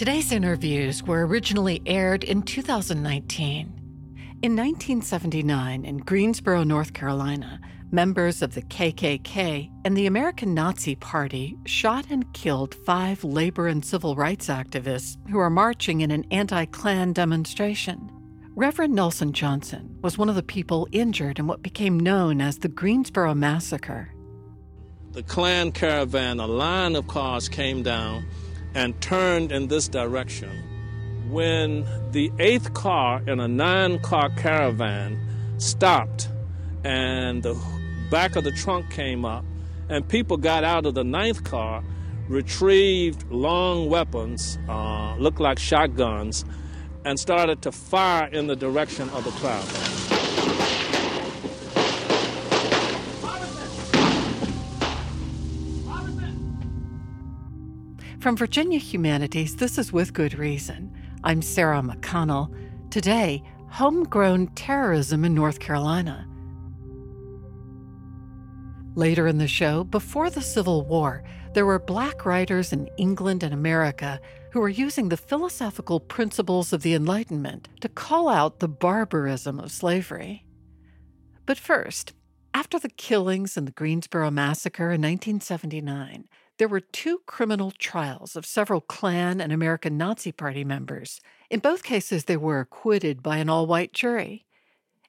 Today's interviews were originally aired in 2019. In 1979, in Greensboro, North Carolina, members of the KKK and the American Nazi Party shot and killed five labor and civil rights activists who were marching in an anti Klan demonstration. Reverend Nelson Johnson was one of the people injured in what became known as the Greensboro Massacre. The Klan caravan, a line of cars came down and turned in this direction. When the eighth car in a nine car caravan stopped and the back of the trunk came up, and people got out of the ninth car, retrieved long weapons, uh, looked like shotguns, and started to fire in the direction of the crowd. From Virginia Humanities, this is With Good Reason. I'm Sarah McConnell. Today, homegrown terrorism in North Carolina. Later in the show, before the Civil War, there were black writers in England and America who were using the philosophical principles of the Enlightenment to call out the barbarism of slavery. But first, after the killings in the Greensboro Massacre in 1979, there were two criminal trials of several Klan and American Nazi Party members. In both cases, they were acquitted by an all white jury.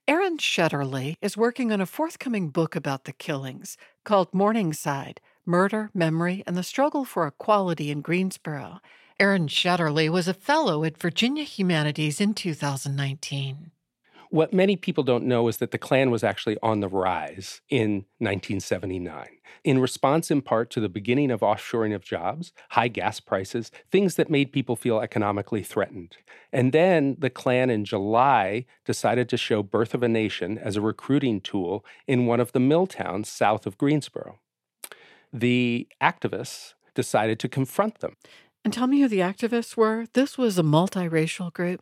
Aran Shetterly is working on a forthcoming book about the killings called Morningside Murder, Memory, and the Struggle for Equality in Greensboro. Aran Shetterly was a fellow at Virginia Humanities in 2019. What many people don't know is that the Klan was actually on the rise in 1979, in response in part to the beginning of offshoring of jobs, high gas prices, things that made people feel economically threatened. And then the Klan in July decided to show Birth of a Nation as a recruiting tool in one of the mill towns south of Greensboro. The activists decided to confront them. And tell me who the activists were. This was a multiracial group.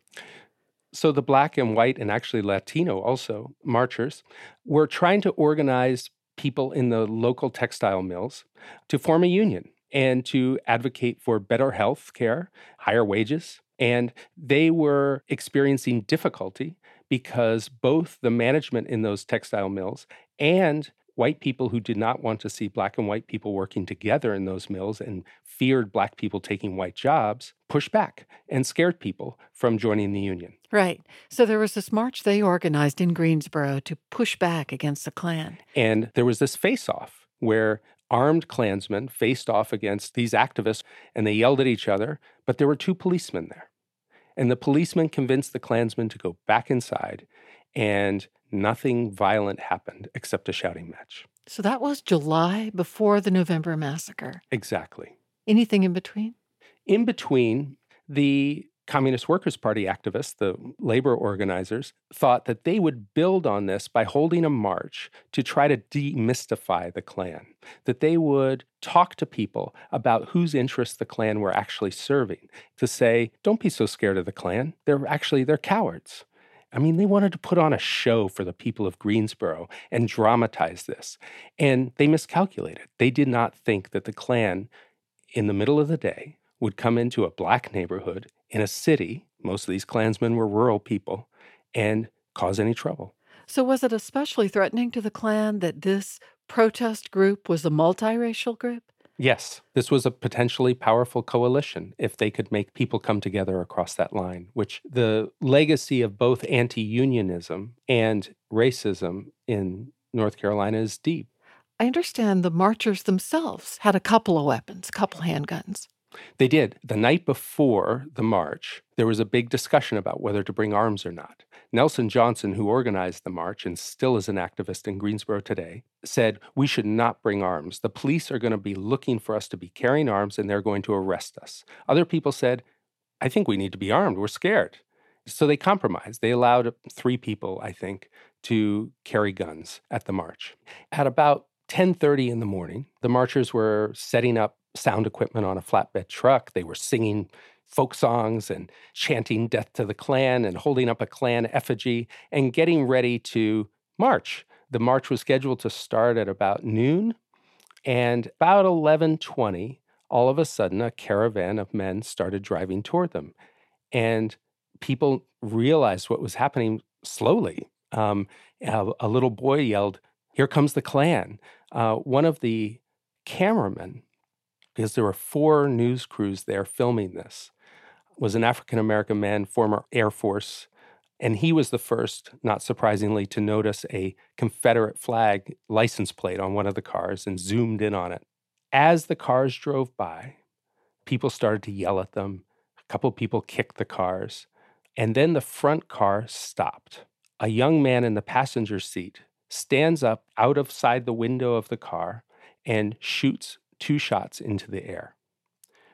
So the black and white and actually Latino also marchers were trying to organize people in the local textile mills to form a union and to advocate for better health care, higher wages. And they were experiencing difficulty because both the management in those textile mills and white people who did not want to see black and white people working together in those mills and feared black people taking white jobs pushed back and scared people from joining the union. Right. So there was this march they organized in Greensboro to push back against the Klan. And there was this face off where armed Klansmen faced off against these activists and they yelled at each other, but there were two policemen there. And the policemen convinced the Klansmen to go back inside and nothing violent happened except a shouting match. So that was July before the November massacre. Exactly. Anything in between? In between, the Communist Workers' Party activists, the labor organizers, thought that they would build on this by holding a march to try to demystify the Klan, that they would talk to people about whose interests the Klan were actually serving, to say, don't be so scared of the Klan. They're actually, they're cowards. I mean, they wanted to put on a show for the people of Greensboro and dramatize this. And they miscalculated. They did not think that the Klan, in the middle of the day, would come into a black neighborhood in a city, most of these Klansmen were rural people, and cause any trouble. So, was it especially threatening to the Klan that this protest group was a multiracial group? Yes, this was a potentially powerful coalition if they could make people come together across that line, which the legacy of both anti unionism and racism in North Carolina is deep. I understand the marchers themselves had a couple of weapons, a couple handguns. They did. The night before the march, there was a big discussion about whether to bring arms or not. Nelson Johnson, who organized the march and still is an activist in Greensboro today, said, We should not bring arms. The police are going to be looking for us to be carrying arms and they're going to arrest us. Other people said, I think we need to be armed. We're scared. So they compromised. They allowed three people, I think, to carry guns at the march. At about 10:30 in the morning, the marchers were setting up sound equipment on a flatbed truck. They were singing folk songs and chanting death to the Klan and holding up a Klan effigy and getting ready to march. The march was scheduled to start at about noon and about 11:20 all of a sudden a caravan of men started driving toward them. And people realized what was happening slowly. Um, a, a, little boy yelled, Here comes the Klan. Uh, one of the cameramen, because there were four news crews there filming this, was an African American man, former Air Force. And he was the first, not surprisingly, to notice a Confederate flag license plate on one of the cars and zoomed in on it. As the cars drove by, people started to yell at them. A couple people kicked the cars. And then the front car stopped. A young man in the passenger seat stands up out of side the window of the car and shoots two shots into the air.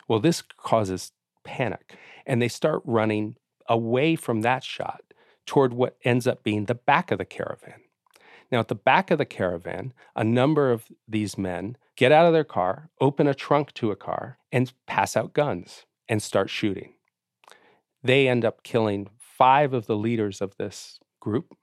Well, this causes panic, and they start running away from that shot toward what ends up being the back of the caravan. Now, at the back of the caravan, a number of these men get out of their car, open a trunk to a car, and pass out guns and start shooting. They end up killing five of the leaders of this group,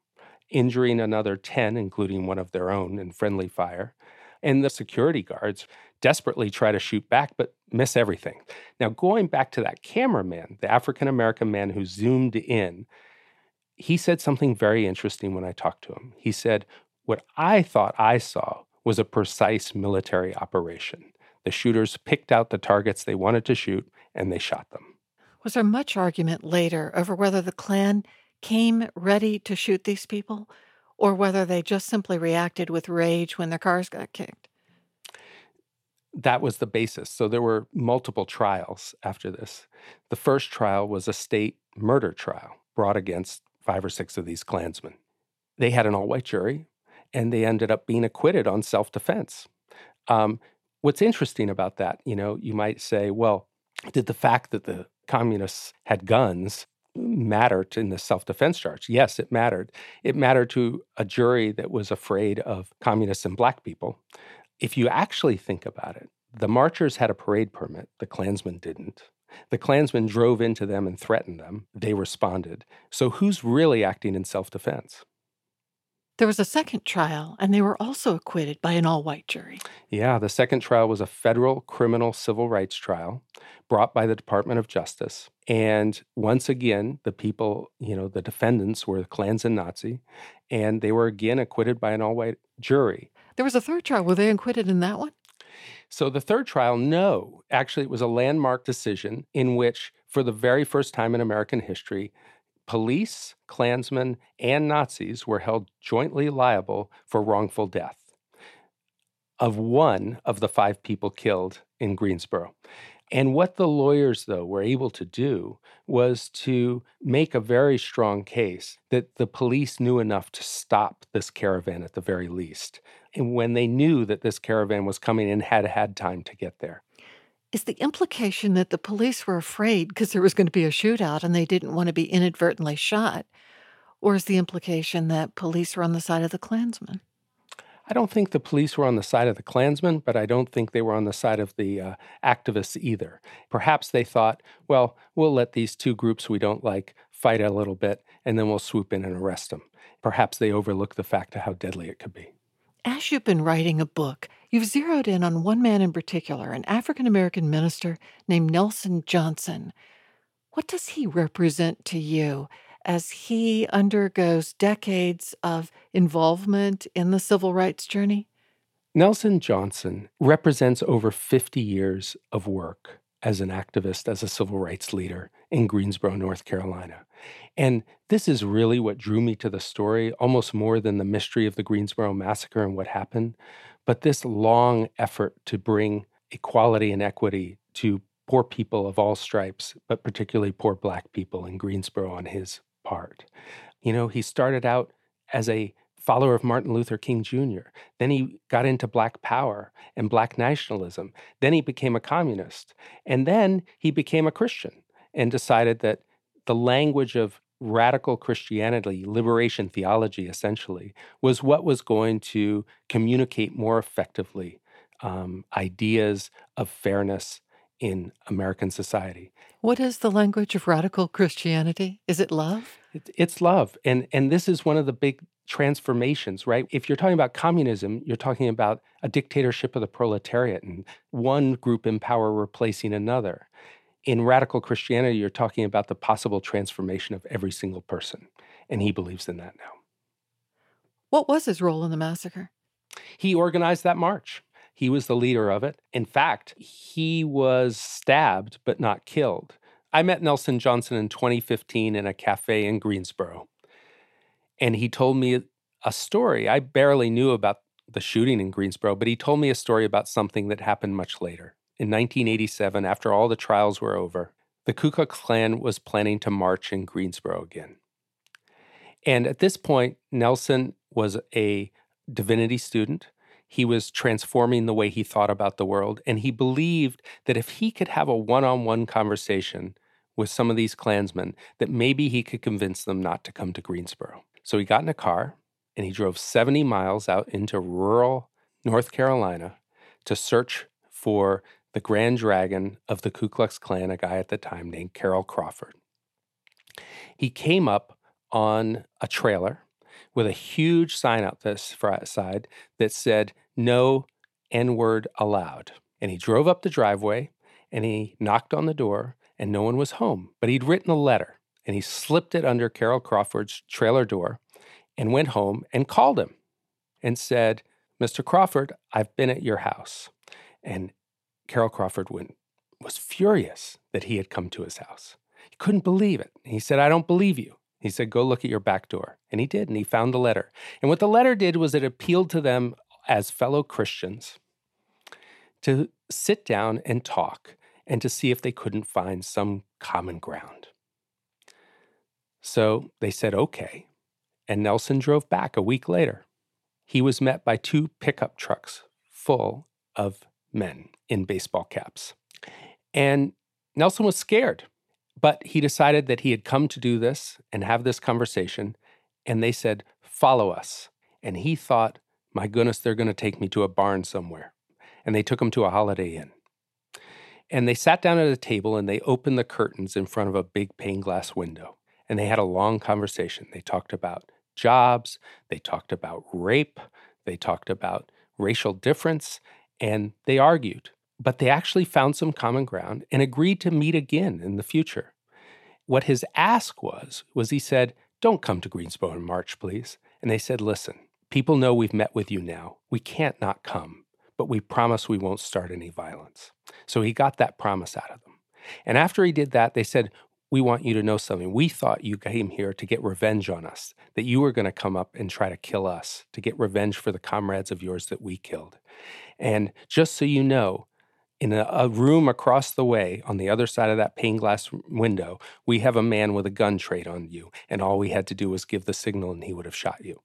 injuring another 10, including one of their own in friendly fire. And the security guards desperately try to shoot back, but miss everything. Now, going back to that cameraman, the African American man who zoomed in, he said something very interesting when I talked to him. He said, What I thought I saw was a precise military operation. The shooters picked out the targets they wanted to shoot and they shot them. Was there much argument later over whether the Klan came ready to shoot these people or whether they just simply reacted with rage when their cars got kicked? That was the basis. So there were multiple trials after this. The first trial was a state murder trial brought against five or six of these Klansmen. They had an all white jury and they ended up being acquitted on self defense. Um, what's interesting about that, you know, you might say, well, did the fact that the communists had guns matter in the self defense charge. Yes, it mattered. It mattered to a jury that was afraid of communists and black people. If you actually think about it, the marchers had a parade permit, the Klansmen didn't. The Klansmen drove into them and threatened them. They responded. So who's really acting in self defense? There was a second trial, and they were also acquitted by an all white jury. Yeah, the second trial was a federal criminal civil rights trial brought by the Department of Justice. And once again, the people, you know, the defendants were Klans and Nazi, and they were again acquitted by an all white jury. There was a third trial. Were they acquitted in that one? So the third trial, no. Actually, it was a landmark decision in which, for the very first time in American history, police, Klansmen, and Nazis were held jointly liable for wrongful death of one of the five people killed in Greensboro. And what the lawyers, though, were able to do was to make a very strong case that the police knew enough to stop this caravan at the very least. And when they knew that this caravan was coming and had had time to get there. Is the implication that the police were afraid because there was going to be a shootout and they didn't want to be inadvertently shot? Or is the implication that police were on the side of the Klansmen? I don't think the police were on the side of the Klansmen, but I don't think they were on the side of the uh, activists either. Perhaps they thought, well, we'll let these two groups we don't like fight a little bit, and then we'll swoop in and arrest them. Perhaps they overlooked the fact of how deadly it could be. As you've been writing a book, you've zeroed in on one man in particular, an African American minister named Nelson Johnson. What does he represent to you as he undergoes decades of involvement in the civil rights journey? Nelson Johnson represents over 50 years of work as an activist, as a civil rights leader in Greensboro, North Carolina. And this is really what drew me to the story, almost more than the mystery of the Greensboro massacre and what happened, but this long effort to bring equality and equity to poor people of all stripes, but particularly poor black people in Greensboro on his part. You know, he started out as a follower of Martin Luther King Jr. Then he got into black power and black nationalism. Then he became a communist. And then he became a Christian and decided that the language of radical Christianity, liberation theology essentially, was what was going to communicate more effectively um, ideas of fairness in American society. What is the language of radical Christianity? Is it love? It, it's love, and and this is one of the big transformations, right? If you're talking about communism, you're talking about a dictatorship of the proletariat and one group in power replacing another. In radical Christianity, you're talking about the possible transformation of every single person. And he believes in that now. What was his role in the massacre? He organized that march. He was the leader of it. In fact, he was stabbed but not killed. I met Nelson Johnson in 2015 in a cafe in Greensboro. And he told me a story. I barely knew about the shooting in Greensboro, but he told me a story about something that happened much later. In 1987, after all the trials were over, the Ku Klux Klan was planning to march in Greensboro again. And at this point, Nelson was a divinity student. He was transforming the way he thought about the world. And he believed that if he could have a one on one conversation with some of these Klansmen, that maybe he could convince them not to come to Greensboro. So he got in a car and he drove 70 miles out into rural North Carolina to search for the grand dragon of the Ku Klux Klan, a guy at the time named Carroll Crawford. He came up on a trailer with a huge sign out this side that said, No N word allowed. And he drove up the driveway and he knocked on the door and no one was home. But he'd written a letter and he slipped it under Carol Crawford's trailer door and went home and called him and said, Mr. Crawford, I've been at your house. And Carol Crawford went, was furious that he had come to his house. He couldn't believe it. He said, I don't believe you. He said, Go look at your back door. And he did, and he found the letter. And what the letter did was it appealed to them as fellow Christians to sit down and talk and to see if they couldn't find some common ground. So they said, okay. And Nelson drove back a week later. He was met by two pickup trucks full of men in baseball caps. And Nelson was scared but he decided that he had come to do this and have this conversation. And they said, Follow us. And he thought, My goodness, they're going to take me to a barn somewhere. And they took him to a Holiday Inn. And they sat down at a table and they opened the curtains in front of a big pane glass window. And they had a long conversation. They talked about jobs, they talked about rape, they talked about racial difference, and they argued but they actually found some common ground and agreed to meet again in the future. What his ask was, was he said, Don't come to Greensboro in March, please. And they said, Listen, people know we've met with you now. We can't not come, but we promise we won't start any violence. So he got that promise out of them. And after he did that, they said, we want you to know something. We thought you came here to get revenge on us, that you were going to come up and try to kill us, to get revenge for the comrades of yours that we killed. And just so you know, in a, a, room across the way on the other side of that pane glass window, we have a man with a gun trade on you. And all we had to do was give the signal and he would have shot you.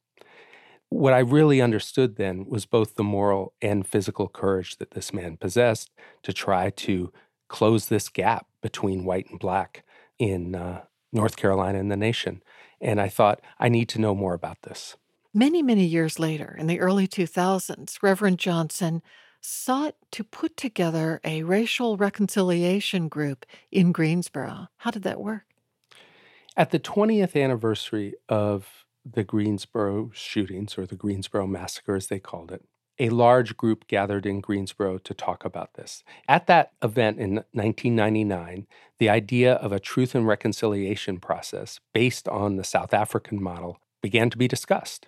What I really understood then was both the moral and physical courage that this man possessed to try to close this gap between white and black in uh, North Carolina and the nation. And I thought, I need to know more about this. Many, many years later, in the early 2000s, Reverend Johnson sought to put together a racial reconciliation group in Greensboro. How did that work? At the 20th anniversary of the Greensboro shootings, or the Greensboro massacre as they called it, a large group gathered in Greensboro to talk about this. At that event in 1999, the idea of a truth and reconciliation process based on the South African model began to be discussed.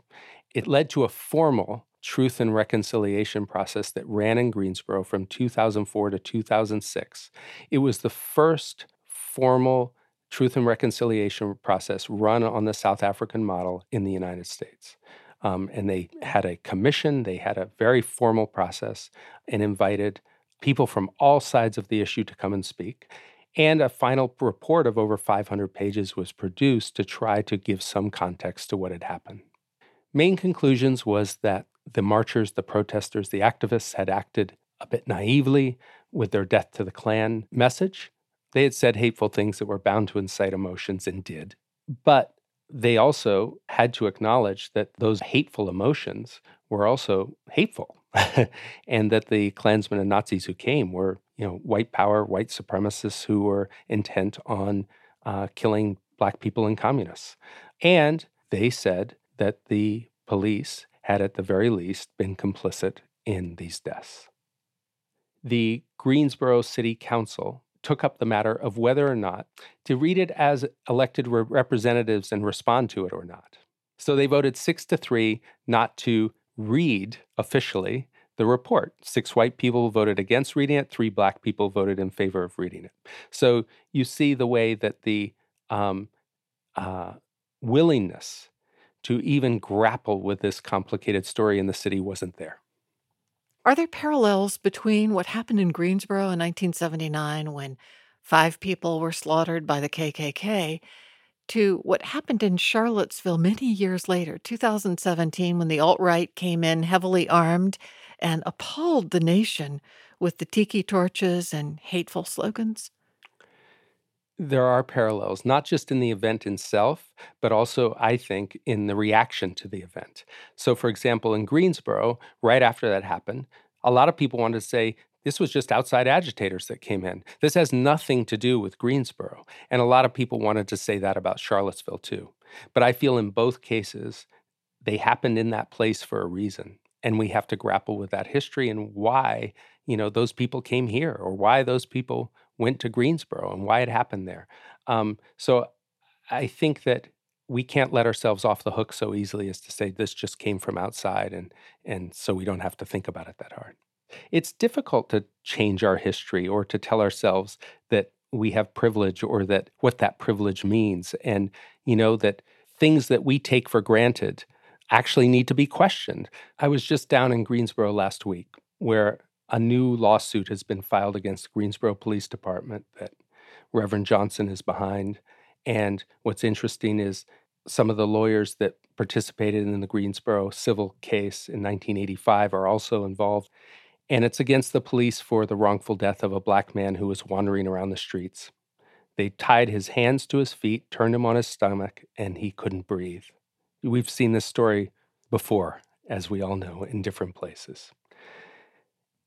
It led to a formal Truth and Reconciliation process that ran in Greensboro from 2004 to 2006. It was the first formal Truth and Reconciliation process run on the South African model in the United States. Um, and they had a commission, they had a very formal process, and invited people from all sides of the issue to come and speak. And a final report of over 500 pages was produced to try to give some context to what had happened. Main conclusions was that the marchers, the protesters, the activists had acted a bit naively with their death to the Klan message. They had said hateful things that were bound to incite emotions and did. But they also had to acknowledge that those hateful emotions were also hateful and that the Klansmen and Nazis who came were, you know, white power, white supremacists who were intent on uh, killing black people and communists. And they said that the police had, at the very least, been complicit in these deaths. The Greensboro City Council took up the matter of whether or not to read it as elected re- representatives and respond to it or not. So they voted six to three not to read officially the report. Six white people voted against reading it, three black people voted in favor of reading it. So you see the way that the um, uh, willingness to even grapple with this complicated story in the city wasn't there. Are there parallels between what happened in Greensboro in 1979 when five people were slaughtered by the KKK to what happened in Charlottesville many years later, 2017, when the alt right came in heavily armed and appalled the nation with the tiki torches and hateful slogans? There are parallels, not just in the event itself, but also, I think, in the reaction to the event. So, for example, in Greensboro, right after that happened, a lot of people wanted to say, this was just outside agitators that came in. This has nothing to do with Greensboro. And a lot of people wanted to say that about Charlottesville too. But I feel in both cases, they happened in that place for a reason. And we have to grapple with that history and why, you know, those people came here or why those people went to Greensboro and why it happened there. Um, so I think that we can't let ourselves off the hook so easily as to say this just came from outside and and so we don't have to think about it that hard. It's difficult to change our history or to tell ourselves that we have privilege or that what that privilege means. And, you know, that things that we take for granted actually need to be questioned. I was just down in Greensboro last week where a new lawsuit has been filed against Greensboro Police Department that Reverend Johnson is behind. And what's interesting is some of the lawyers that participated in the Greensboro civil case in 1985 are also involved and it's against the police for the wrongful death of a black man who was wandering around the streets. They tied his hands to his feet, turned him on his stomach, and he couldn't breathe. We've seen this story before, as we all know, in different places.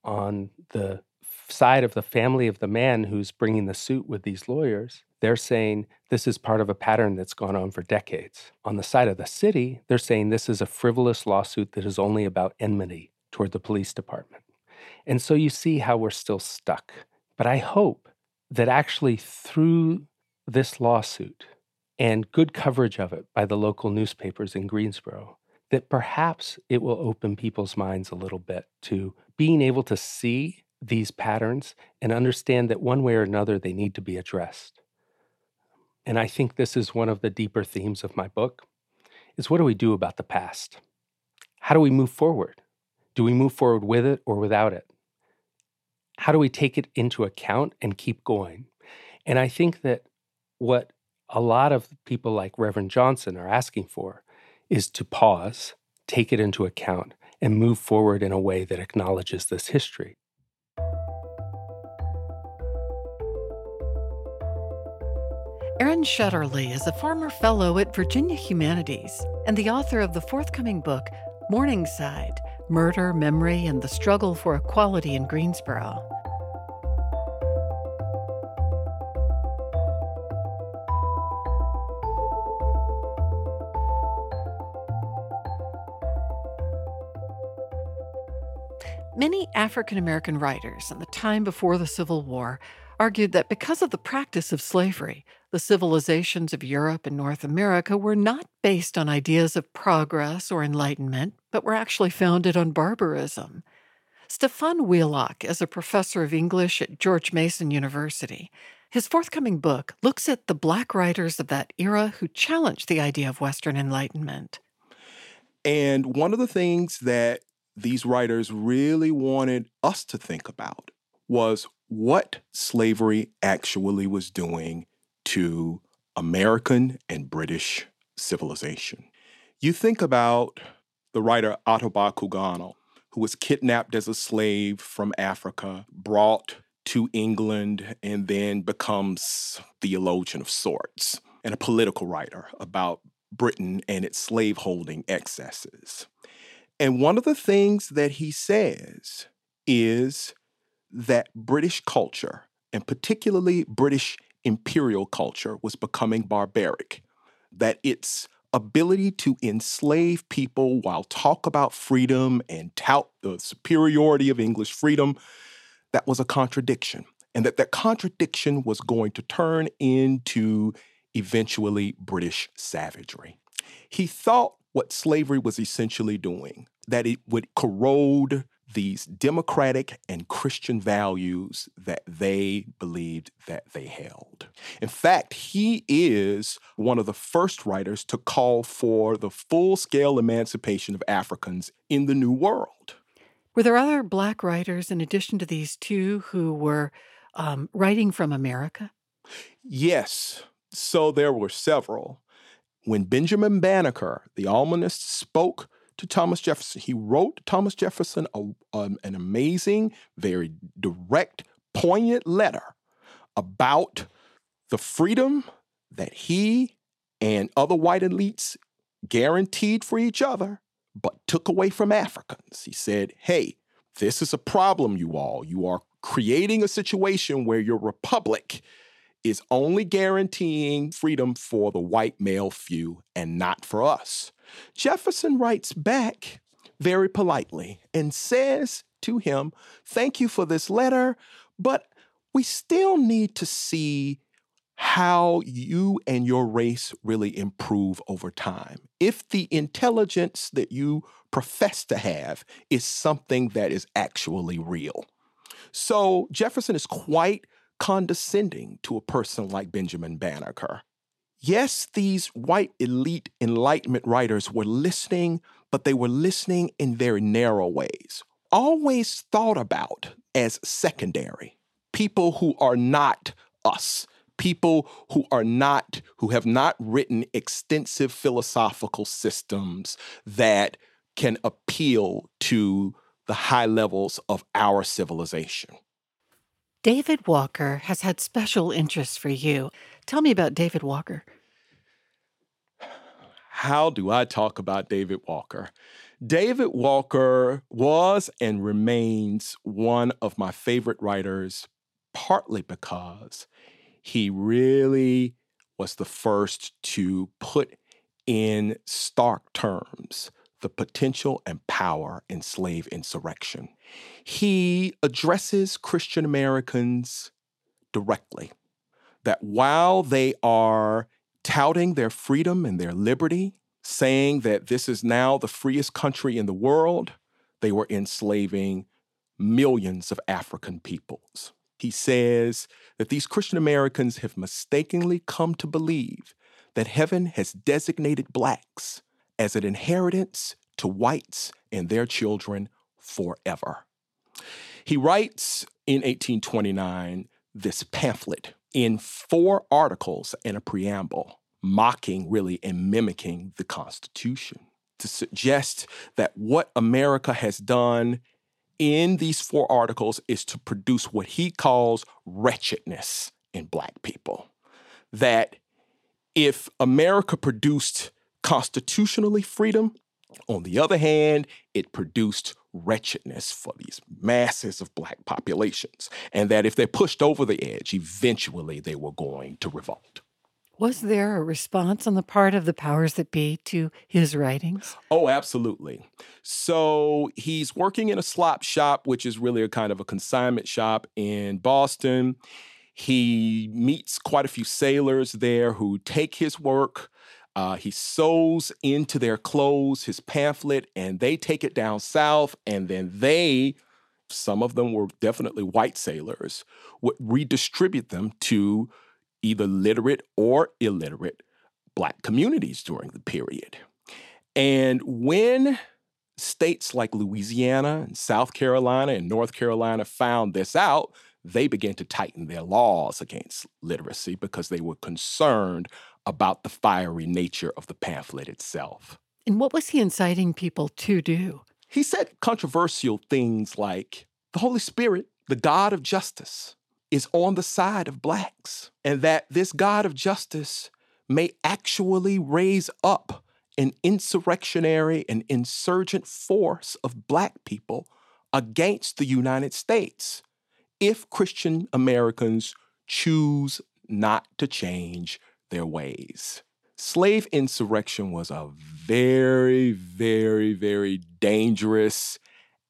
On the side of the family of the man who's bringing the suit with these lawyers, they're saying this is part of a pattern that's gone on for decades. On the side of the city, they're saying this is a frivolous lawsuit that is only about enmity toward the police department. And so you see how we're still stuck. But I hope that actually through this lawsuit and good coverage of it by the local newspapers in Greensboro, that perhaps it will open people's minds a little bit to being able to see these patterns and understand that one way or another they need to be addressed. And I think this is one of the deeper themes of my book is what do we do about the past? How do we move forward? Do we move forward with it or without it? How do we take it into account and keep going? And I think that what a lot of people like Reverend Johnson are asking for is to pause, take it into account, and move forward in a way that acknowledges this history. Aran Shetterly is a former fellow at Virginia Humanities and the author of the forthcoming book, Morningside Murder, Memory, and the Struggle for Equality in Greensboro. African American writers in the time before the Civil War argued that because of the practice of slavery, the civilizations of Europe and North America were not based on ideas of progress or enlightenment, but were actually founded on barbarism. Stefan Wheelock is a professor of English at George Mason University. His forthcoming book looks at the black writers of that era who challenged the idea of Western Enlightenment. And one of the things that these writers really wanted us to think about was what slavery actually was doing to American and British civilization. You think about the writer Ottobah Cugoano, who was kidnapped as a slave from Africa, brought to England, and then becomes theologian of sorts and a political writer about Britain and its slaveholding excesses. And one of the things that he says is that British culture, and particularly British imperial culture, was becoming barbaric, that its ability to enslave people while talk about freedom and tout the superiority of English freedom, that was a contradiction. And that that contradiction was going to turn into eventually British savagery. He thought what slavery was essentially doing, that it would corrode these democratic and Christian values that they believed that they held. In fact, he is one of the first writers to call for the full scale emancipation of Africans in the New World. Were there other black writers in addition to these two who were um, writing from America? Yes. So there were several. When Benjamin Banneker, the Almonist, spoke to Thomas Jefferson. He wrote Thomas Jefferson a, um, an amazing, very direct, poignant letter about the freedom that he and other white elites guaranteed for each other, but took away from Africans. He said, Hey, this is a problem, you all. You are creating a situation where your republic is only guaranteeing freedom for the white male few and not for us. Jefferson writes back very politely and says to him, Thank you for this letter, but we still need to see how you and your race really improve over time. If the intelligence that you profess to have is something that is actually real. So Jefferson is quite condescending to a person like Benjamin Banneker. Yes, these white elite Enlightenment writers were listening, but they were listening in very narrow ways, always thought about as secondary. People who are not us, people who are not, who have not written extensive philosophical systems that can appeal to the high levels of our civilization. David Walker has had special interest for you. Tell me about David Walker. How do I talk about David Walker? David Walker was and remains one of my favorite writers, partly because he really was the first to put in stark terms the potential and power in slave insurrection. He addresses Christian Americans directly that while they are touting their freedom and their liberty, saying that this is now the freest country in the world, they were enslaving millions of African peoples. He says that these Christian Americans have mistakenly come to believe that heaven has designated blacks as an inheritance to whites and their children forever. He writes in 1829 this pamphlet in four articles and a preamble, mocking really and mimicking the Constitution to suggest that what America has done in these four articles is to produce what he calls wretchedness in black people. That if America produced constitutionally freedom, on the other hand, it produced wretchedness for these masses of black populations, and that if they pushed over the edge, eventually they were going to revolt. Was there a response on the part of the powers that be to his writings? Oh, absolutely. So he's working in a slop shop, which is really a kind of a consignment shop in Boston. He meets quite a few sailors there who take his work uh, he sews into their clothes his pamphlet, and they take it down south, and then they, some of them were definitely white sailors, would redistribute them to either literate or illiterate black communities during the period. And when states like Louisiana and South Carolina and North Carolina found this out, they began to tighten their laws against literacy because they were concerned about the fiery nature of the pamphlet itself. And what was he inciting people to do? He said controversial things like the Holy Spirit, the God of justice, is on the side of blacks, and that this God of justice may actually raise up an insurrectionary and insurgent force of black people against the United States if Christian Americans choose not to change their ways. slave insurrection was a very, very, very dangerous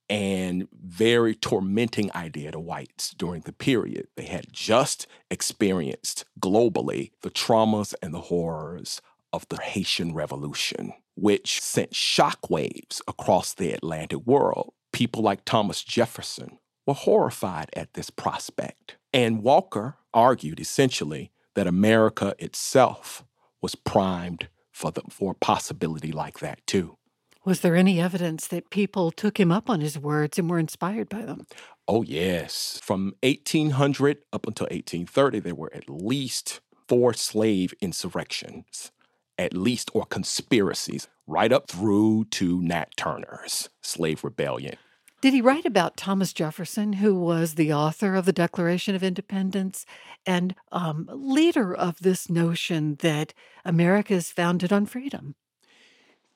and very tormenting idea to whites during the period. They had just experienced globally the traumas and the horrors of the Haitian Revolution, which sent shockwaves across the Atlantic world. People like Thomas Jefferson were horrified at this prospect. And Walker argued essentially that America itself was primed for, the, for a possibility like that too. Was there any evidence that people took him up on his words and were inspired by them? Oh, yes. From 1800 up until 1830, there were at least four slave insurrections, at least, or conspiracies, right up through to Nat Turner's slave rebellion. Did he write about Thomas Jefferson, who was the author of the Declaration of Independence and um, leader of this notion that America is founded on freedom?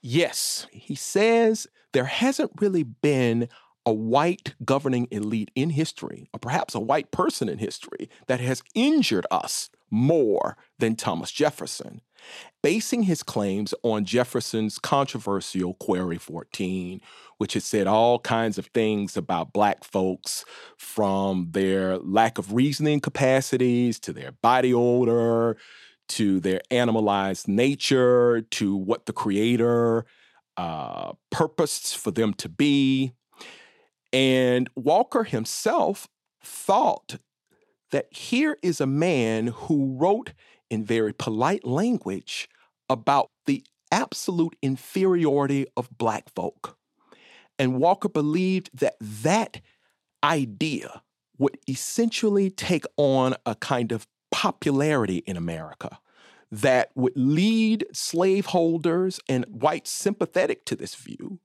Yes, he says there hasn't really been a white governing elite in history, or perhaps a white person in history, that has injured us more than Thomas Jefferson, basing his claims on Jefferson's controversial Query 14, which had said all kinds of things about Black folks from their lack of reasoning capacities to their body odor to their animalized nature, to what the creator uh, purposed for them to be. And Walker himself thought that here is a man who wrote in very polite language about the absolute inferiority of Black folk. And Walker believed that that idea would essentially take on a kind of popularity in America that would lead slaveholders and whites sympathetic to this view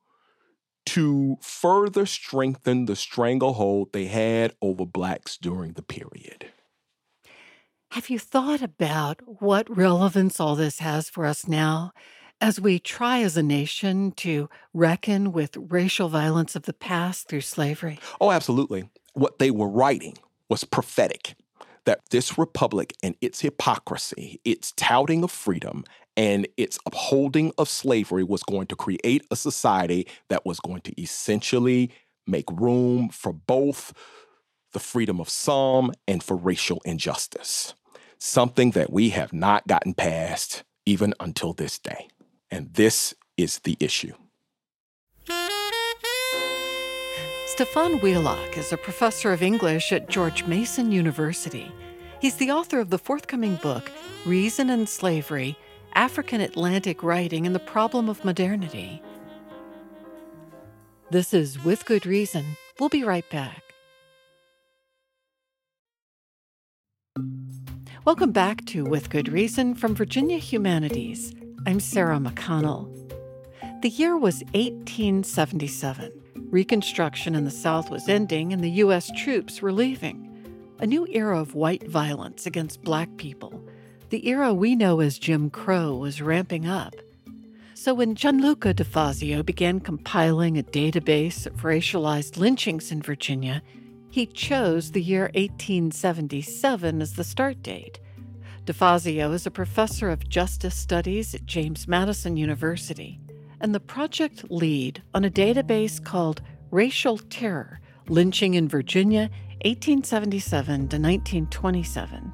to further strengthen the stranglehold they had over blacks during the period. Have you thought about what relevance all this has for us now as we try as a nation to reckon with racial violence of the past through slavery? Oh, absolutely. What they were writing was prophetic that this republic and its hypocrisy, its touting of freedom, and its upholding of slavery was going to create a society that was going to essentially make room for both the freedom of some and for racial injustice. Something that we have not gotten past even until this day. And this is the issue. Stefan Wheelock is a professor of English at George Mason University. He's the author of the forthcoming book, Reason and Slavery African Atlantic Writing and the Problem of Modernity. This is With Good Reason. We'll be right back. Welcome back to With Good Reason from Virginia Humanities. I'm Sarah McConnell. The year was 1877. Reconstruction in the South was ending and the U.S. troops were leaving. A new era of white violence against black people, the era we know as Jim Crow, was ramping up. So when Gianluca De Fazio began compiling a database of racialized lynchings in Virginia, he chose the year 1877 as the start date. De Fazio is a professor of justice studies at James Madison University and the project lead on a database called Racial Terror Lynching in Virginia, 1877 to 1927.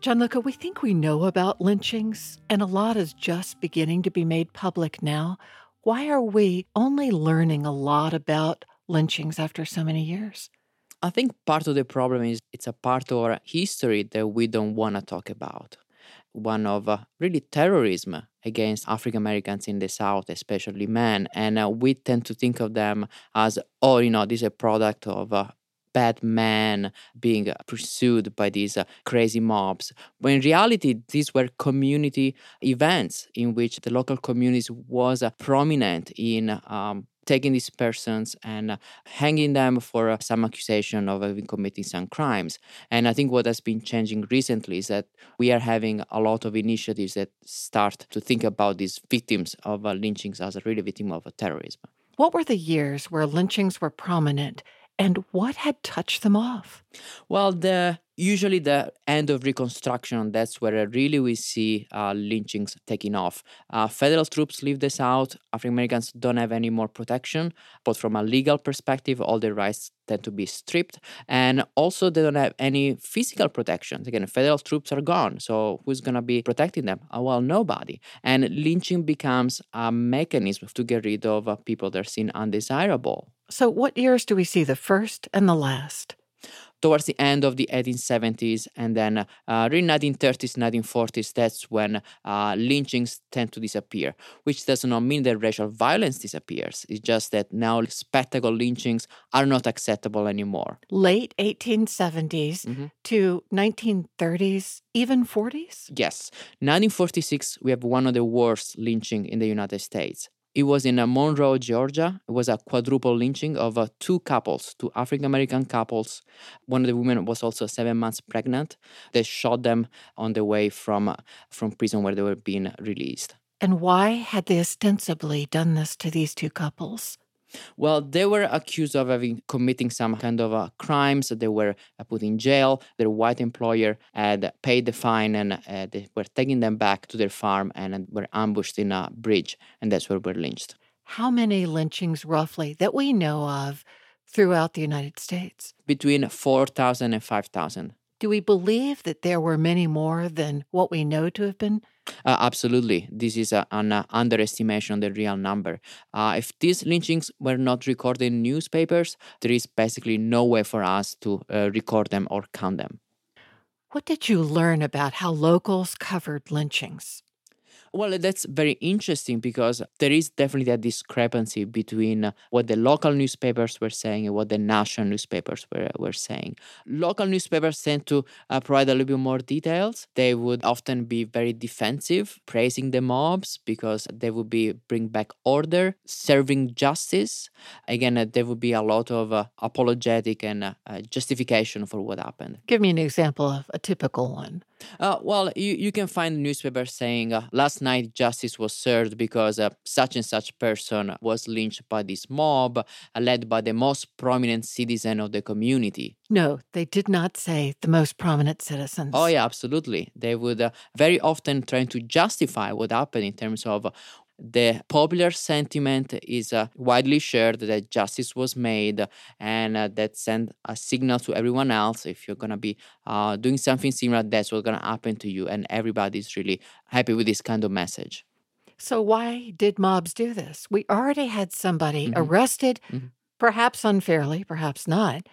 Gianluca, we think we know about lynchings, and a lot is just beginning to be made public now. Why are we only learning a lot about lynchings after so many years? I think part of the problem is it's a part of our history that we don't want to talk about one of uh, really terrorism against African Americans in the South, especially men. And uh, we tend to think of them as, oh, you know, this is a product of uh, bad men being pursued by these uh, crazy mobs. But in reality, these were community events in which the local communities was uh, prominent in um, taking these persons and uh, hanging them for uh, some accusation of having committed some crimes. And I think what has been changing recently is that we are having a lot of initiatives that start to think about these victims of uh, lynchings as a really victim of terrorism. What were the years where lynchings were prominent and what had touched them off? Well, the usually the end of reconstruction that's where really we see uh, lynchings taking off. Uh, federal troops leave the south. African americans don't have any more protection but from a legal perspective all their rights tend to be stripped and also they don't have any physical protections. Again federal troops are gone so who's going to be protecting them? Uh, well nobody. And lynching becomes a mechanism to get rid of uh, people that are seen undesirable. So what years do we see? The first and the last towards the end of the 1870s and then uh, really 1930s 1940s that's when uh, lynchings tend to disappear which does not mean that racial violence disappears. It's just that now spectacle lynchings are not acceptable anymore. Late 1870s mm-hmm. to 1930s even 40s yes. 1946 we have one of the worst lynching in the united states it was in Monroe, Georgia. It was a quadruple lynching of uh, two couples, two African American couples. One of the women was also seven months pregnant. They shot them on the way from uh, from prison where they were being released. And why had they ostensibly done this to these two couples? Well, they were accused of having committing some kind of uh, crimes. They were uh, put in jail. Their white employer had paid the fine, and uh, they were taking them back to their farm and were ambushed in a bridge, and that's where were lynched. How many lynchings, roughly, that we know of throughout the United States? Between 4,000 and 5,000. Do we believe that there were many more than what we know to have been uh, absolutely. This is a, an uh, underestimation of the real number. Uh, if these lynchings were not recorded in newspapers, there is basically no way for us to uh, record them or count them. What did you learn about how locals covered lynchings? Well, that's very interesting because there is definitely a discrepancy between uh, what the local newspapers were saying and what the national newspapers were, were saying. Local newspapers tend to uh, provide a little bit more details. They would often be very defensive, praising the mobs because they would be bring back order, serving justice. Again, uh, there would be a lot of uh, apologetic and uh, uh, justification for what happened. Give me an example of a typical one. Uh, well, you, you can find newspapers saying uh, last night justice was served because uh, such and such person was lynched by this mob uh, led by the most prominent citizen of the community. No, they did not say the most prominent citizens. Oh, yeah, absolutely. They would uh, very often try to justify what happened in terms of the popular sentiment is uh, widely shared that justice was made and uh, that sent a signal to everyone else if you're going to be uh, doing something similar that's what's going to happen to you and everybody's really happy with this kind of message so why did mobs do this we already had somebody mm-hmm. arrested mm-hmm. perhaps unfairly perhaps not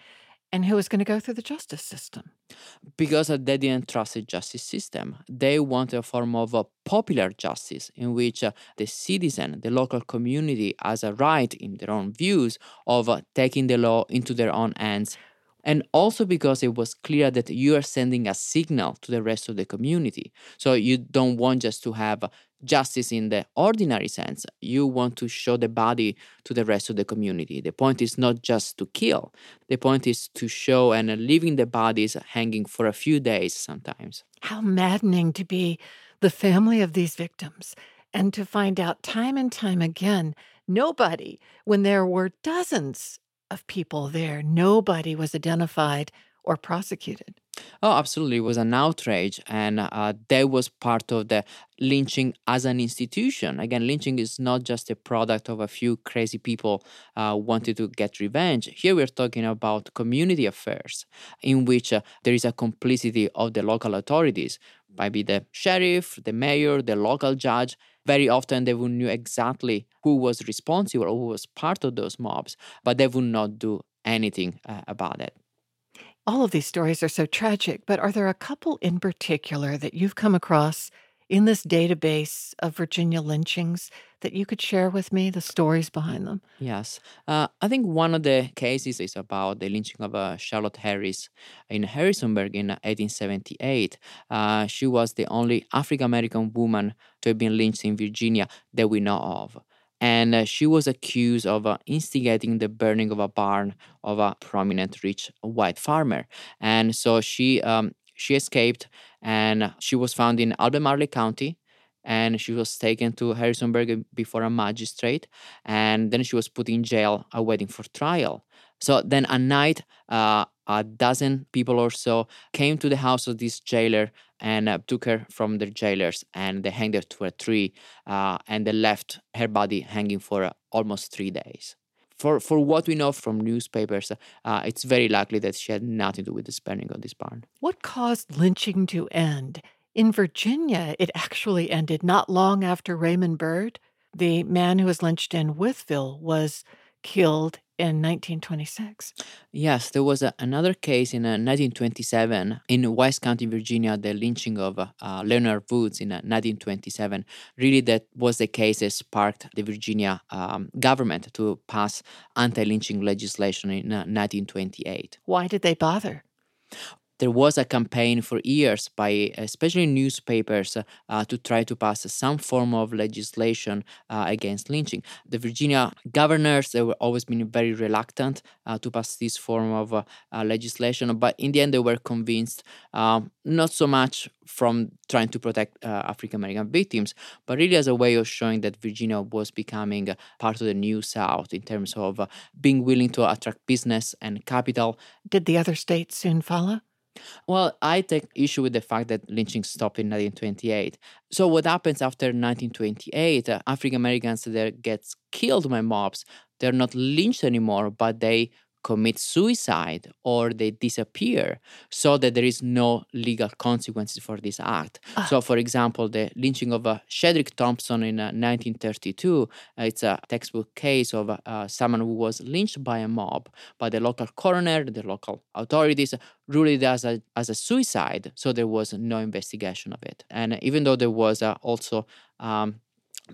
and who was going to go through the justice system. Because they didn't trust the justice system. They want a form of a popular justice in which uh, the citizen, the local community, has a right in their own views of uh, taking the law into their own hands and also because it was clear that you are sending a signal to the rest of the community. So you don't want just to have justice in the ordinary sense. You want to show the body to the rest of the community. The point is not just to kill, the point is to show and leaving the bodies hanging for a few days sometimes. How maddening to be the family of these victims and to find out time and time again nobody, when there were dozens of people there. Nobody was identified or prosecuted. Oh, absolutely. It was an outrage. And uh, that was part of the lynching as an institution. Again, lynching is not just a product of a few crazy people uh, wanting to get revenge. Here we're talking about community affairs in which uh, there is a complicity of the local authorities, maybe the sheriff, the mayor, the local judge, very often they would knew exactly who was responsible or who was part of those mobs, but they would not do anything uh, about it. All of these stories are so tragic, but are there a couple in particular that you've come across in this database of Virginia lynchings that you could share with me the stories behind them? Yes. Uh, I think one of the cases is about the lynching of uh, Charlotte Harris in Harrisonburg in 1878. Uh, she was the only African American woman to have been lynched in Virginia that we know of. And uh, she was accused of uh, instigating the burning of a barn of a prominent rich white farmer. And so she um, she escaped and she was found in Albemarle County and she was taken to Harrisonburg before a magistrate and then she was put in jail awaiting for trial. So then at night, uh, a dozen people or so came to the house of this jailer and uh, took her from the jailers and they hanged her to a tree uh, and they left her body hanging for uh, almost three days. For, for what we know from newspapers, uh, it's very likely that she had nothing to do with the burning of this barn. What caused lynching to end? In Virginia, it actually ended not long after Raymond Byrd. The man who was lynched in Wytheville was killed in 1926. Yes, there was a, another case in uh, 1927 in Wise County, Virginia, the lynching of uh, uh, Leonard Woods in uh, 1927. Really, that was the case that sparked the Virginia um, government to pass anti lynching legislation in 1928. Uh, Why did they bother? There was a campaign for years by especially newspapers uh, uh, to try to pass some form of legislation uh, against lynching. The Virginia governors they were always been very reluctant uh, to pass this form of uh, uh, legislation, but in the end they were convinced um, not so much from trying to protect African American victims, but really as a way of showing that Virginia was becoming part of the new South in terms of being willing to attract business and capital. Did the other states soon follow? Well, I take issue with the fact that lynching stopped in 1928. So, what happens after 1928? Uh, African Americans that gets killed by mobs, they're not lynched anymore, but they commit suicide or they disappear so that there is no legal consequences for this act. Ah. So, for example, the lynching of uh, Shedrick Thompson in uh, 1932, uh, it's a textbook case of uh, someone who was lynched by a mob, but the local coroner, the local authorities ruled it as a, as a suicide, so there was no investigation of it. And even though there was uh, also um,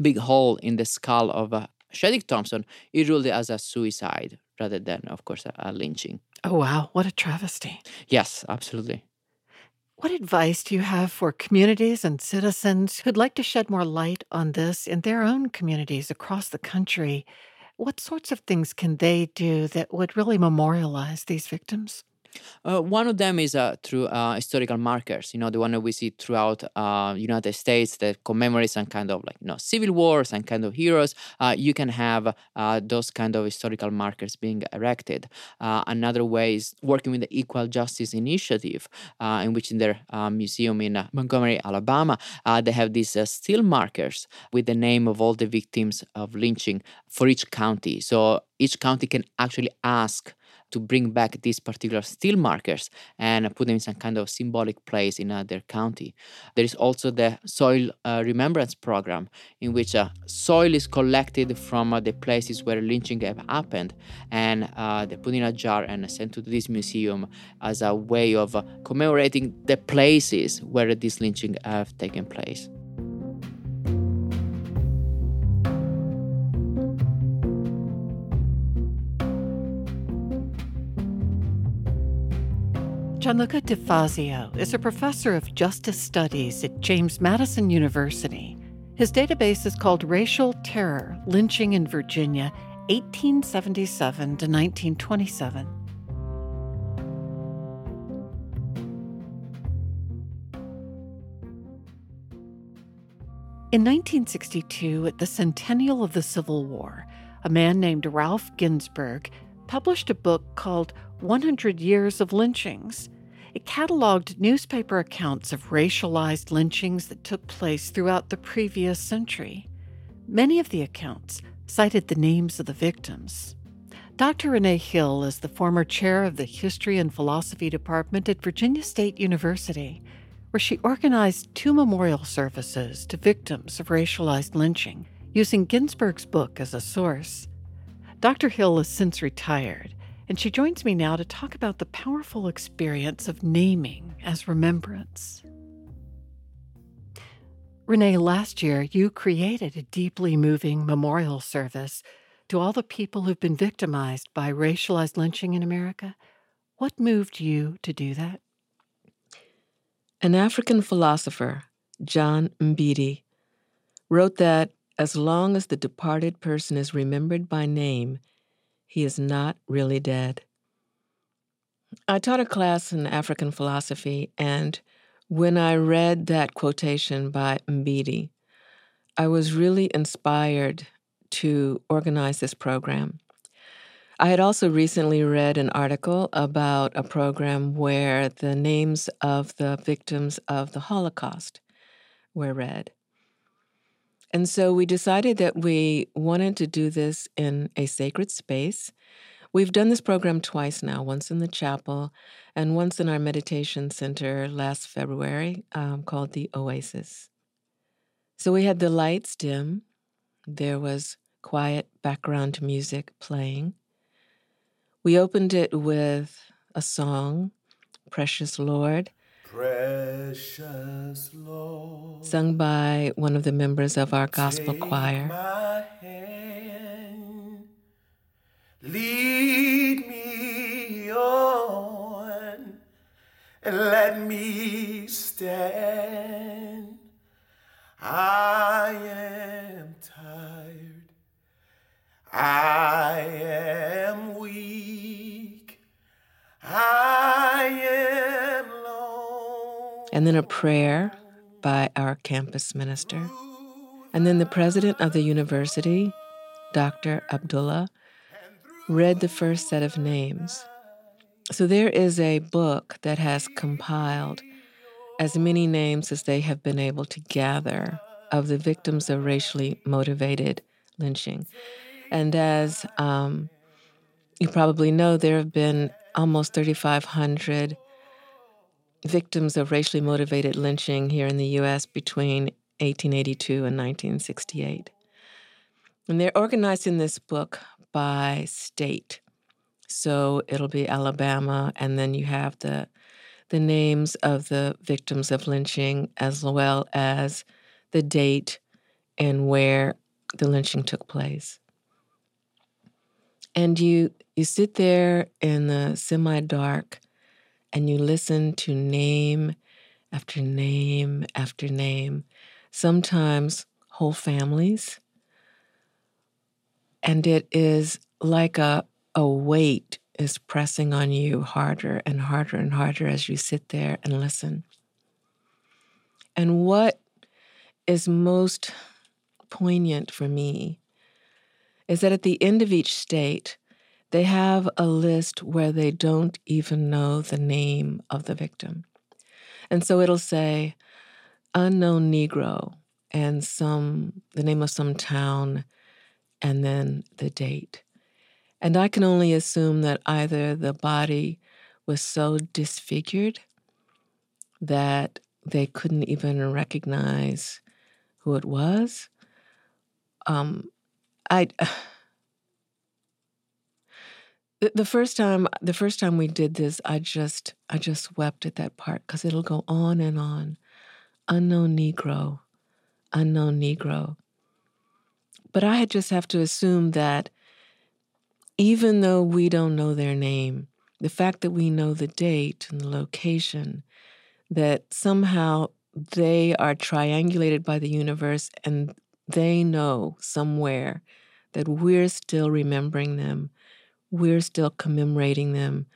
big hole in the skull of uh, Shedrick Thompson, he ruled it as a suicide rather than, of course, a, a lynching. Oh, wow. What a travesty. Yes, absolutely. What advice do you have for communities and citizens who'd like to shed more light on this in their own communities across the country? What sorts of things can they do that would really memorialize these victims? Uh, one of them is uh, through uh, historical markers. You know, the one that we see throughout uh, United States that commemorate some kind of like you know civil wars and kind of heroes. Uh, you can have uh, those kind of historical markers being erected. another way is working with the Equal Justice Initiative, in which in their museum in Montgomery, Alabama, they have these steel markers with the name of all the victims of lynching for each county. So each county can actually ask to bring back these particular steel markers and put them in some kind of symbolic place in uh, their county. There is also the soil uh, remembrance program, in which uh, soil is collected from uh, the places where lynching have happened and uh, they put in a jar and sent to this museum as a way of commemorating the places where this lynching have taken place. Gianluca De Fazio is a professor of justice studies at James Madison University. His database is called Racial Terror Lynching in Virginia, 1877 to 1927. In 1962, at the centennial of the Civil War, a man named Ralph Ginzburg published a book called 100 Years of Lynchings. It cataloged newspaper accounts of racialized lynchings that took place throughout the previous century. Many of the accounts cited the names of the victims. Dr. Renee Hill is the former chair of the History and Philosophy Department at Virginia State University, where she organized two memorial services to victims of racialized lynching, using Ginzburg's book as a source. Dr. Hill is since retired and she joins me now to talk about the powerful experience of naming as remembrance. Renee, last year you created a deeply moving memorial service to all the people who've been victimized by racialized lynching in America. What moved you to do that? An African philosopher, John Mbiti, wrote that as long as the departed person is remembered by name, he is not really dead. I taught a class in African philosophy, and when I read that quotation by Mbiti, I was really inspired to organize this program. I had also recently read an article about a program where the names of the victims of the Holocaust were read. And so we decided that we wanted to do this in a sacred space. We've done this program twice now, once in the chapel and once in our meditation center last February um, called the Oasis. So we had the lights dim, there was quiet background music playing. We opened it with a song, Precious Lord. Precious Lord, sung by one of the members of our gospel choir. my hand, lead me on, and let me stand. I am tired. I And then a prayer by our campus minister. And then the president of the university, Dr. Abdullah, read the first set of names. So there is a book that has compiled as many names as they have been able to gather of the victims of racially motivated lynching. And as um, you probably know, there have been almost 3,500 victims of racially motivated lynching here in the U.S. between 1882 and 1968. And they're organized in this book by state. So it'll be Alabama, and then you have the the names of the victims of lynching as well as the date and where the lynching took place. And you you sit there in the semi-dark and you listen to name after name after name, sometimes whole families. And it is like a, a weight is pressing on you harder and harder and harder as you sit there and listen. And what is most poignant for me is that at the end of each state, they have a list where they don't even know the name of the victim. And so it'll say unknown Negro and some the name of some town and then the date. And I can only assume that either the body was so disfigured that they couldn't even recognize who it was. Um, I the, first time the first time we did this, I just I just wept at that part because it'll go on and on. Unknown Negro, unknown Negro. But I just have to assume that even though we don't know their name, the fact that we know the date and the location, that somehow they are triangulated by the universe and they know somewhere that we're still remembering them, we're still commemorating them,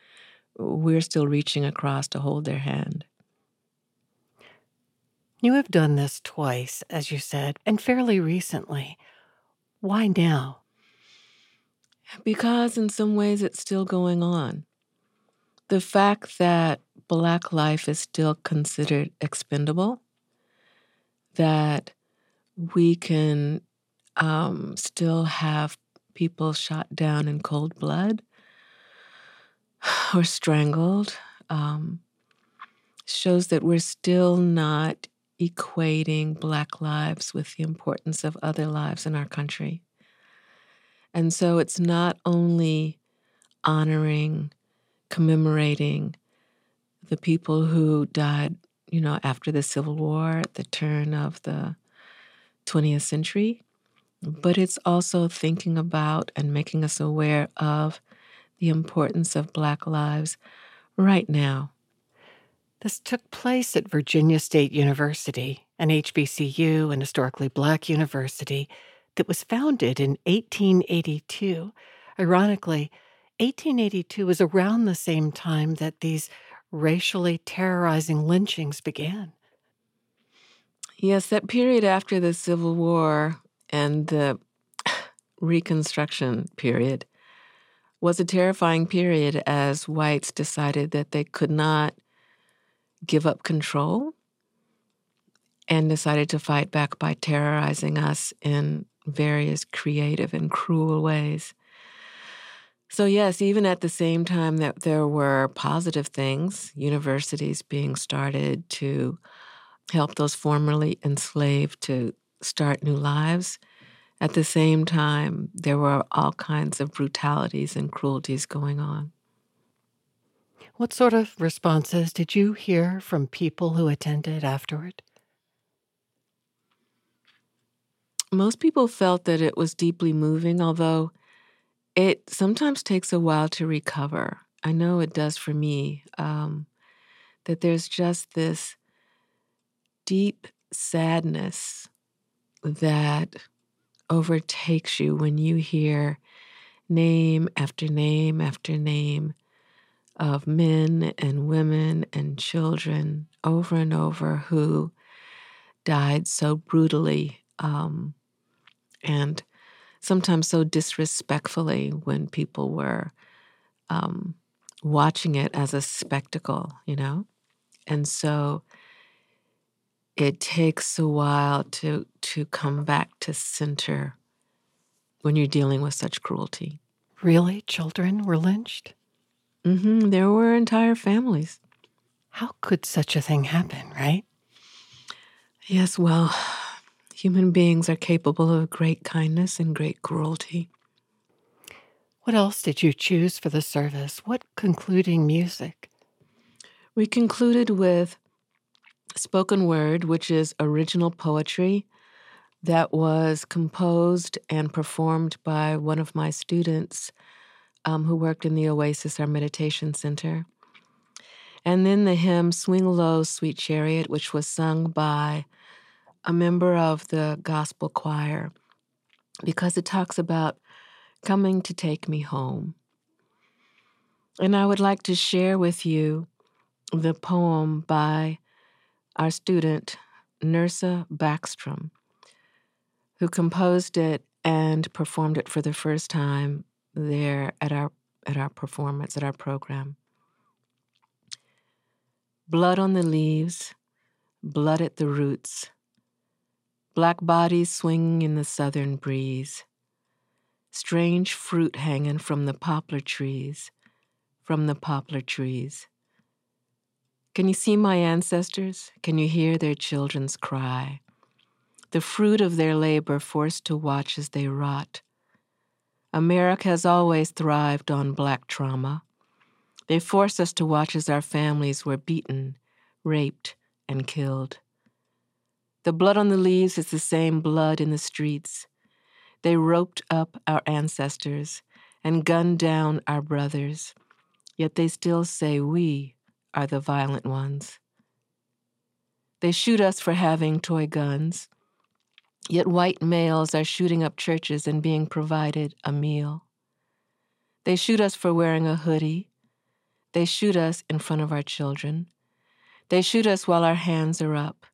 we're still reaching across to hold their hand. You have done this twice, as you said, and fairly recently. Why now? Because in some ways it's still going on. The fact that Black life is still considered expendable, that we can um, still have people shot down in cold blood or strangled, um, shows that we're still not equating Black lives with the importance of other lives in our country. And so it's not only honoring, commemorating the people who died, you know, after the Civil War at the turn of the 20th century, but it's also thinking about and making us aware of the importance of Black lives right now. This took place at Virginia State University, an HBCU and historically black university that was founded in 1882. Ironically, 1882 was around the same time that these racially terrorizing lynchings began. Yes, that period after the Civil War and the Reconstruction period was a terrifying period as whites decided that they could not give up control and decided to fight back by terrorizing us in various creative and cruel ways. So, yes, even at the same time that there were positive things, universities being started to help those formerly enslaved to start new lives, at the same time, there were all kinds of brutalities and cruelties going on. What sort of responses did you hear from people who attended afterward? Most people felt that it was deeply moving, although it sometimes takes a while to recover. I know it does for me. Um, that there's just this deep sadness that overtakes you when you hear name after name after name of men and women and children over and over who died so brutally um, and sometimes so disrespectfully when people were um, watching it as a spectacle, you know? And so it takes a while to to come back to center when you're dealing with such cruelty. Really? Children were lynched? Mm-hmm. There were entire families. How could such a thing happen, right? Yes, well, Human beings are capable of great kindness and great cruelty. What else did you choose for the service? What concluding music? We concluded with spoken word, which is original poetry that was composed and performed by one of my students um, who worked in the Oasis, our meditation center. And then the hymn Swing Low, Sweet Chariot, which was sung by a member of the gospel choir because it talks about coming to take me home. And I would like to share with you the poem by our student, Nursa Backstrom, who composed it and performed it for the first time there at our at our performance at our program. Blood on the leaves, blood at the roots, black bodies swinging in the southern breeze, strange fruit hanging from the poplar trees, from the poplar trees. Can you see my ancestors? Can you hear their children's cry? The fruit of their labor forced to watch as they rot. America has always thrived on black trauma. They forced us to watch as our families were beaten, raped, and killed. The blood on the leaves is the same blood in the streets. They roped up our ancestors and gunned down our brothers, yet they still say we are the violent ones. They shoot us for having toy guns, yet white males are shooting up churches and being provided a meal. They shoot us for wearing a hoodie. They shoot us in front of our children. They shoot us while our hands are up.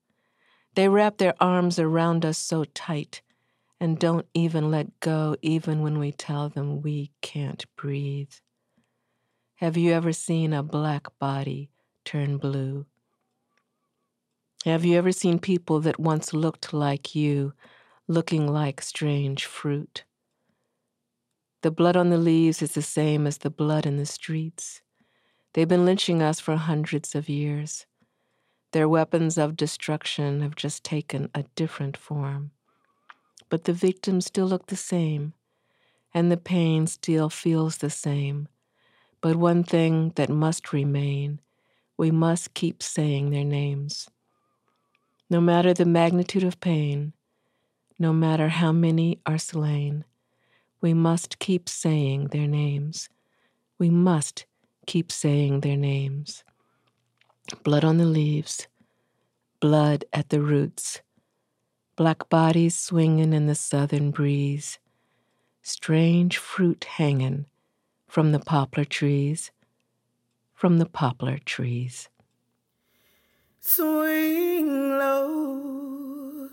They wrap their arms around us so tight and don't even let go, even when we tell them we can't breathe. Have you ever seen a black body turn blue? Have you ever seen people that once looked like you, looking like strange fruit? The blood on the leaves is the same as the blood in the streets. They've been lynching us for hundreds of years. Their weapons of destruction have just taken a different form. But the victims still look the same, and the pain still feels the same. But one thing that must remain we must keep saying their names. No matter the magnitude of pain, no matter how many are slain, we must keep saying their names. We must keep saying their names blood on the leaves, blood at the roots, black bodies swinging in the southern breeze, strange fruit hanging from the poplar trees, from the poplar trees. Swing low,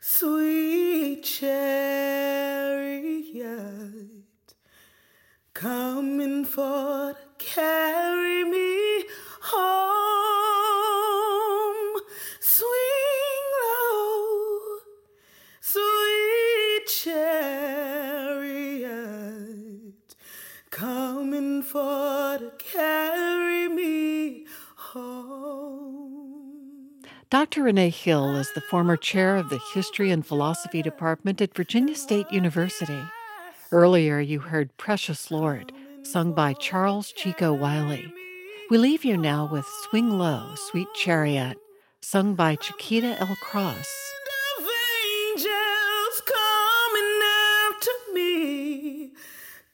sweet chariot, coming for to carry me home. Dr. Renee Hill is the former chair of the History and Philosophy Department at Virginia State University. Earlier, you heard Precious Lord, sung by Charles Chico Wiley. We leave you now with Swing Low, Sweet Chariot, sung by Chiquita L. Cross.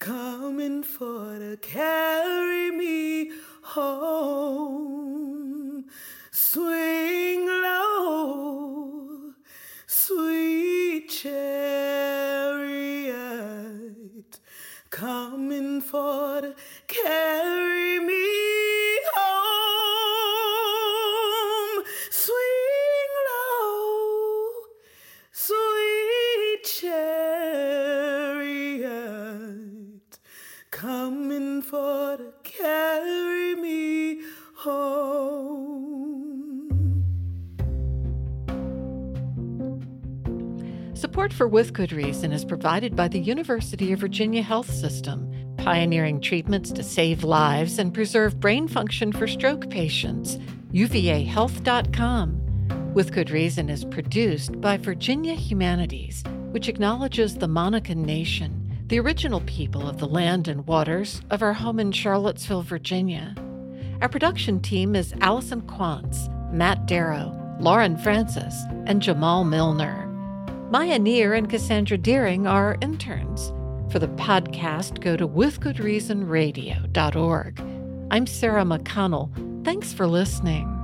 coming for to carry me home. Swing for With Good Reason is provided by the University of Virginia Health System, pioneering treatments to save lives and preserve brain function for stroke patients. UVAHealth.com. With Good Reason is produced by Virginia Humanities, which acknowledges the Monacan Nation, the original people of the land and waters of our home in Charlottesville, Virginia. Our production team is Allison Quantz, Matt Darrow, Lauren Francis, and Jamal Milner. Maya Neer and Cassandra Deering are interns. For the podcast, go to withgoodreasonradio.org. I'm Sarah McConnell. Thanks for listening.